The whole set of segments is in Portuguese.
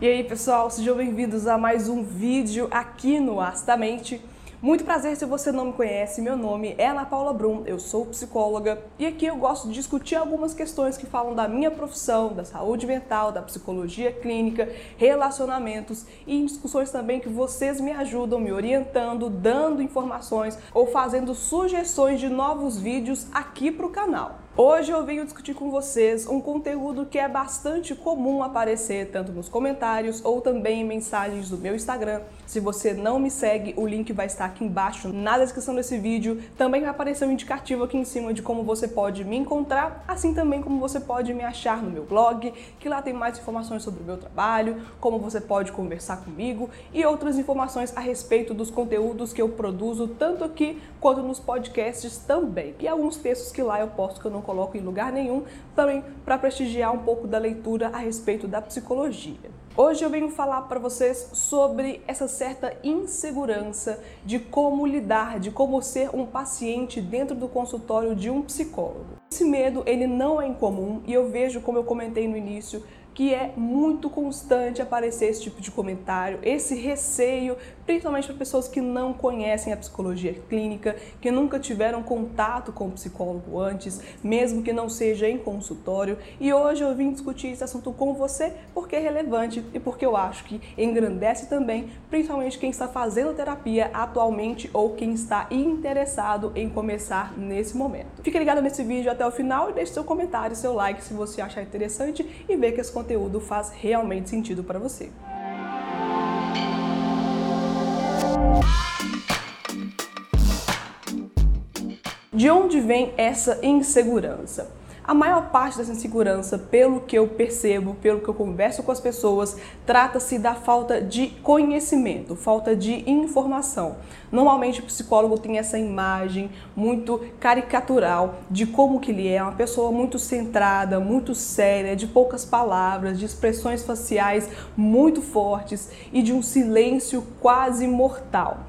E aí, pessoal, sejam bem-vindos a mais um vídeo aqui no Astamente. Muito prazer se você não me conhece, meu nome é Ana Paula Brum, eu sou psicóloga e aqui eu gosto de discutir algumas questões que falam da minha profissão, da saúde mental, da psicologia clínica, relacionamentos e discussões também que vocês me ajudam me orientando, dando informações ou fazendo sugestões de novos vídeos aqui para o canal. Hoje eu venho discutir com vocês um conteúdo que é bastante comum aparecer tanto nos comentários ou também em mensagens do meu Instagram. Se você não me segue, o link vai estar aqui embaixo na descrição desse vídeo. Também vai aparecer um indicativo aqui em cima de como você pode me encontrar, assim também como você pode me achar no meu blog, que lá tem mais informações sobre o meu trabalho, como você pode conversar comigo e outras informações a respeito dos conteúdos que eu produzo tanto aqui quanto nos podcasts também. E alguns textos que lá eu posto que eu não coloco em lugar nenhum, também para prestigiar um pouco da leitura a respeito da psicologia. Hoje eu venho falar para vocês sobre essa certa insegurança de como lidar, de como ser um paciente dentro do consultório de um psicólogo. Esse medo, ele não é incomum e eu vejo, como eu comentei no início, que é muito constante aparecer esse tipo de comentário, esse receio, principalmente para pessoas que não conhecem a psicologia clínica, que nunca tiveram contato com o psicólogo antes, mesmo que não seja em consultório. E hoje eu vim discutir esse assunto com você porque é relevante e porque eu acho que engrandece também, principalmente quem está fazendo terapia atualmente ou quem está interessado em começar nesse momento. Fique ligado nesse vídeo até o final e deixe seu comentário, seu like se você achar interessante e ver que esse faz realmente sentido para você. De onde vem essa insegurança? A maior parte dessa insegurança, pelo que eu percebo, pelo que eu converso com as pessoas, trata-se da falta de conhecimento, falta de informação. Normalmente o psicólogo tem essa imagem muito caricatural de como que ele é, uma pessoa muito centrada, muito séria, de poucas palavras, de expressões faciais muito fortes e de um silêncio quase mortal.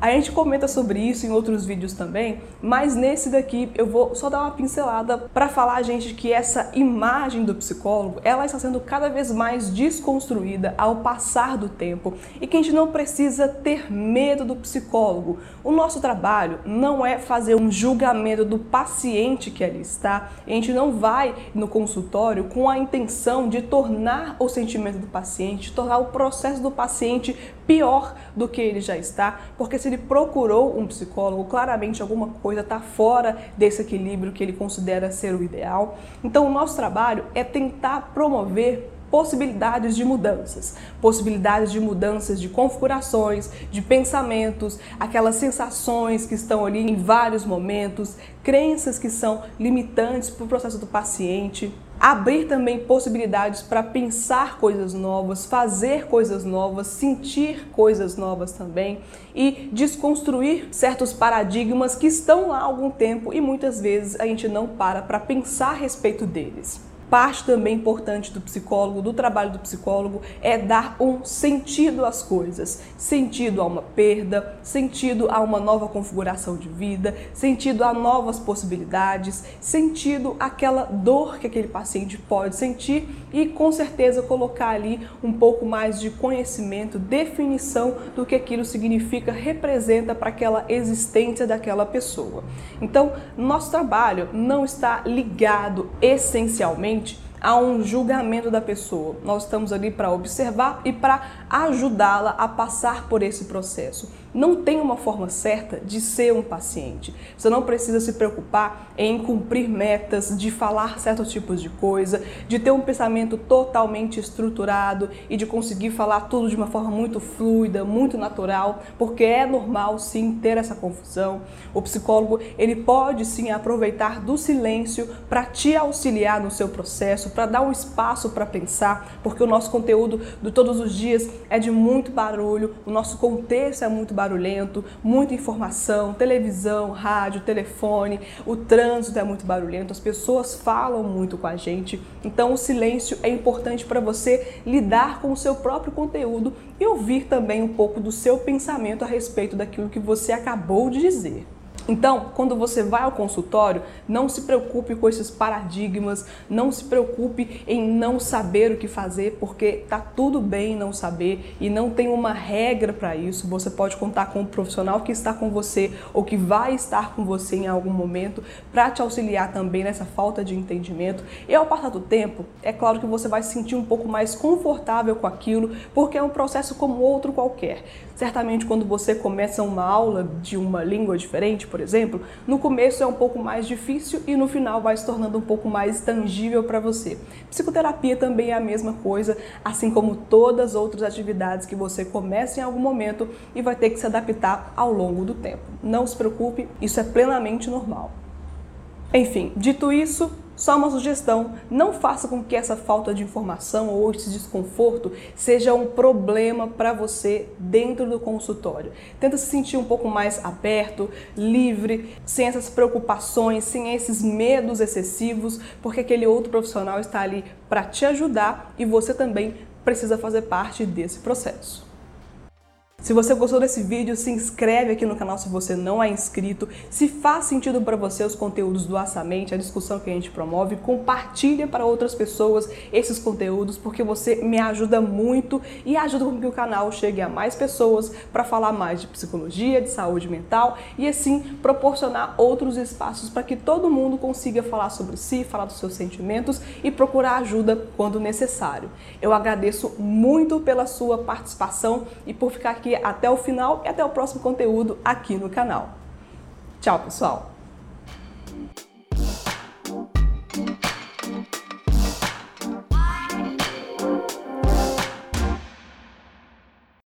A gente comenta sobre isso em outros vídeos também, mas nesse daqui eu vou só dar uma pincelada para falar a gente que essa imagem do psicólogo, ela está sendo cada vez mais desconstruída ao passar do tempo e que a gente não precisa ter medo do psicólogo. O nosso trabalho não é fazer um julgamento do paciente que ali está. A gente não vai no consultório com a intenção de tornar o sentimento do paciente, tornar o processo do paciente pior do que ele já está, porque se ele procurou um psicólogo, claramente alguma coisa está fora desse equilíbrio que ele considera ser o ideal. Então, o nosso trabalho é tentar promover possibilidades de mudanças, possibilidades de mudanças de configurações, de pensamentos, aquelas sensações que estão ali em vários momentos, crenças que são limitantes para o processo do paciente, abrir também possibilidades para pensar coisas novas, fazer coisas novas, sentir coisas novas também e desconstruir certos paradigmas que estão lá há algum tempo e muitas vezes a gente não para para pensar a respeito deles parte também importante do psicólogo, do trabalho do psicólogo, é dar um sentido às coisas. Sentido a uma perda, sentido a uma nova configuração de vida, sentido a novas possibilidades, sentido àquela dor que aquele paciente pode sentir e com certeza colocar ali um pouco mais de conhecimento, definição do que aquilo significa, representa para aquela existência daquela pessoa. Então, nosso trabalho não está ligado essencialmente a um julgamento da pessoa. Nós estamos ali para observar e para ajudá-la a passar por esse processo. Não tem uma forma certa de ser um paciente. Você não precisa se preocupar em cumprir metas, de falar certos tipos de coisa, de ter um pensamento totalmente estruturado e de conseguir falar tudo de uma forma muito fluida, muito natural, porque é normal sim ter essa confusão. O psicólogo, ele pode sim aproveitar do silêncio para te auxiliar no seu processo, para dar um espaço para pensar, porque o nosso conteúdo de todos os dias é de muito barulho, o nosso contexto é muito barulhento, muita informação, televisão, rádio, telefone, o trânsito é muito barulhento, as pessoas falam muito com a gente. Então o silêncio é importante para você lidar com o seu próprio conteúdo e ouvir também um pouco do seu pensamento a respeito daquilo que você acabou de dizer. Então, quando você vai ao consultório, não se preocupe com esses paradigmas, não se preocupe em não saber o que fazer, porque tá tudo bem não saber e não tem uma regra para isso. Você pode contar com um profissional que está com você ou que vai estar com você em algum momento para te auxiliar também nessa falta de entendimento. E ao passar do tempo, é claro que você vai se sentir um pouco mais confortável com aquilo, porque é um processo como outro qualquer. Certamente quando você começa uma aula de uma língua diferente, por exemplo, no começo é um pouco mais difícil e no final vai se tornando um pouco mais tangível para você. Psicoterapia também é a mesma coisa, assim como todas as outras atividades que você começa em algum momento e vai ter que se adaptar ao longo do tempo. Não se preocupe, isso é plenamente normal. Enfim, dito isso, só uma sugestão: não faça com que essa falta de informação ou esse desconforto seja um problema para você dentro do consultório. Tenta se sentir um pouco mais aberto, livre, sem essas preocupações, sem esses medos excessivos, porque aquele outro profissional está ali para te ajudar e você também precisa fazer parte desse processo. Se você gostou desse vídeo, se inscreve aqui no canal se você não é inscrito. Se faz sentido para você os conteúdos do Assamente, a discussão que a gente promove, compartilha para outras pessoas esses conteúdos, porque você me ajuda muito e ajuda com que o canal chegue a mais pessoas para falar mais de psicologia, de saúde mental e assim proporcionar outros espaços para que todo mundo consiga falar sobre si, falar dos seus sentimentos e procurar ajuda quando necessário. Eu agradeço muito pela sua participação e por ficar aqui aqui até o final e até o próximo conteúdo aqui no canal. Tchau, pessoal!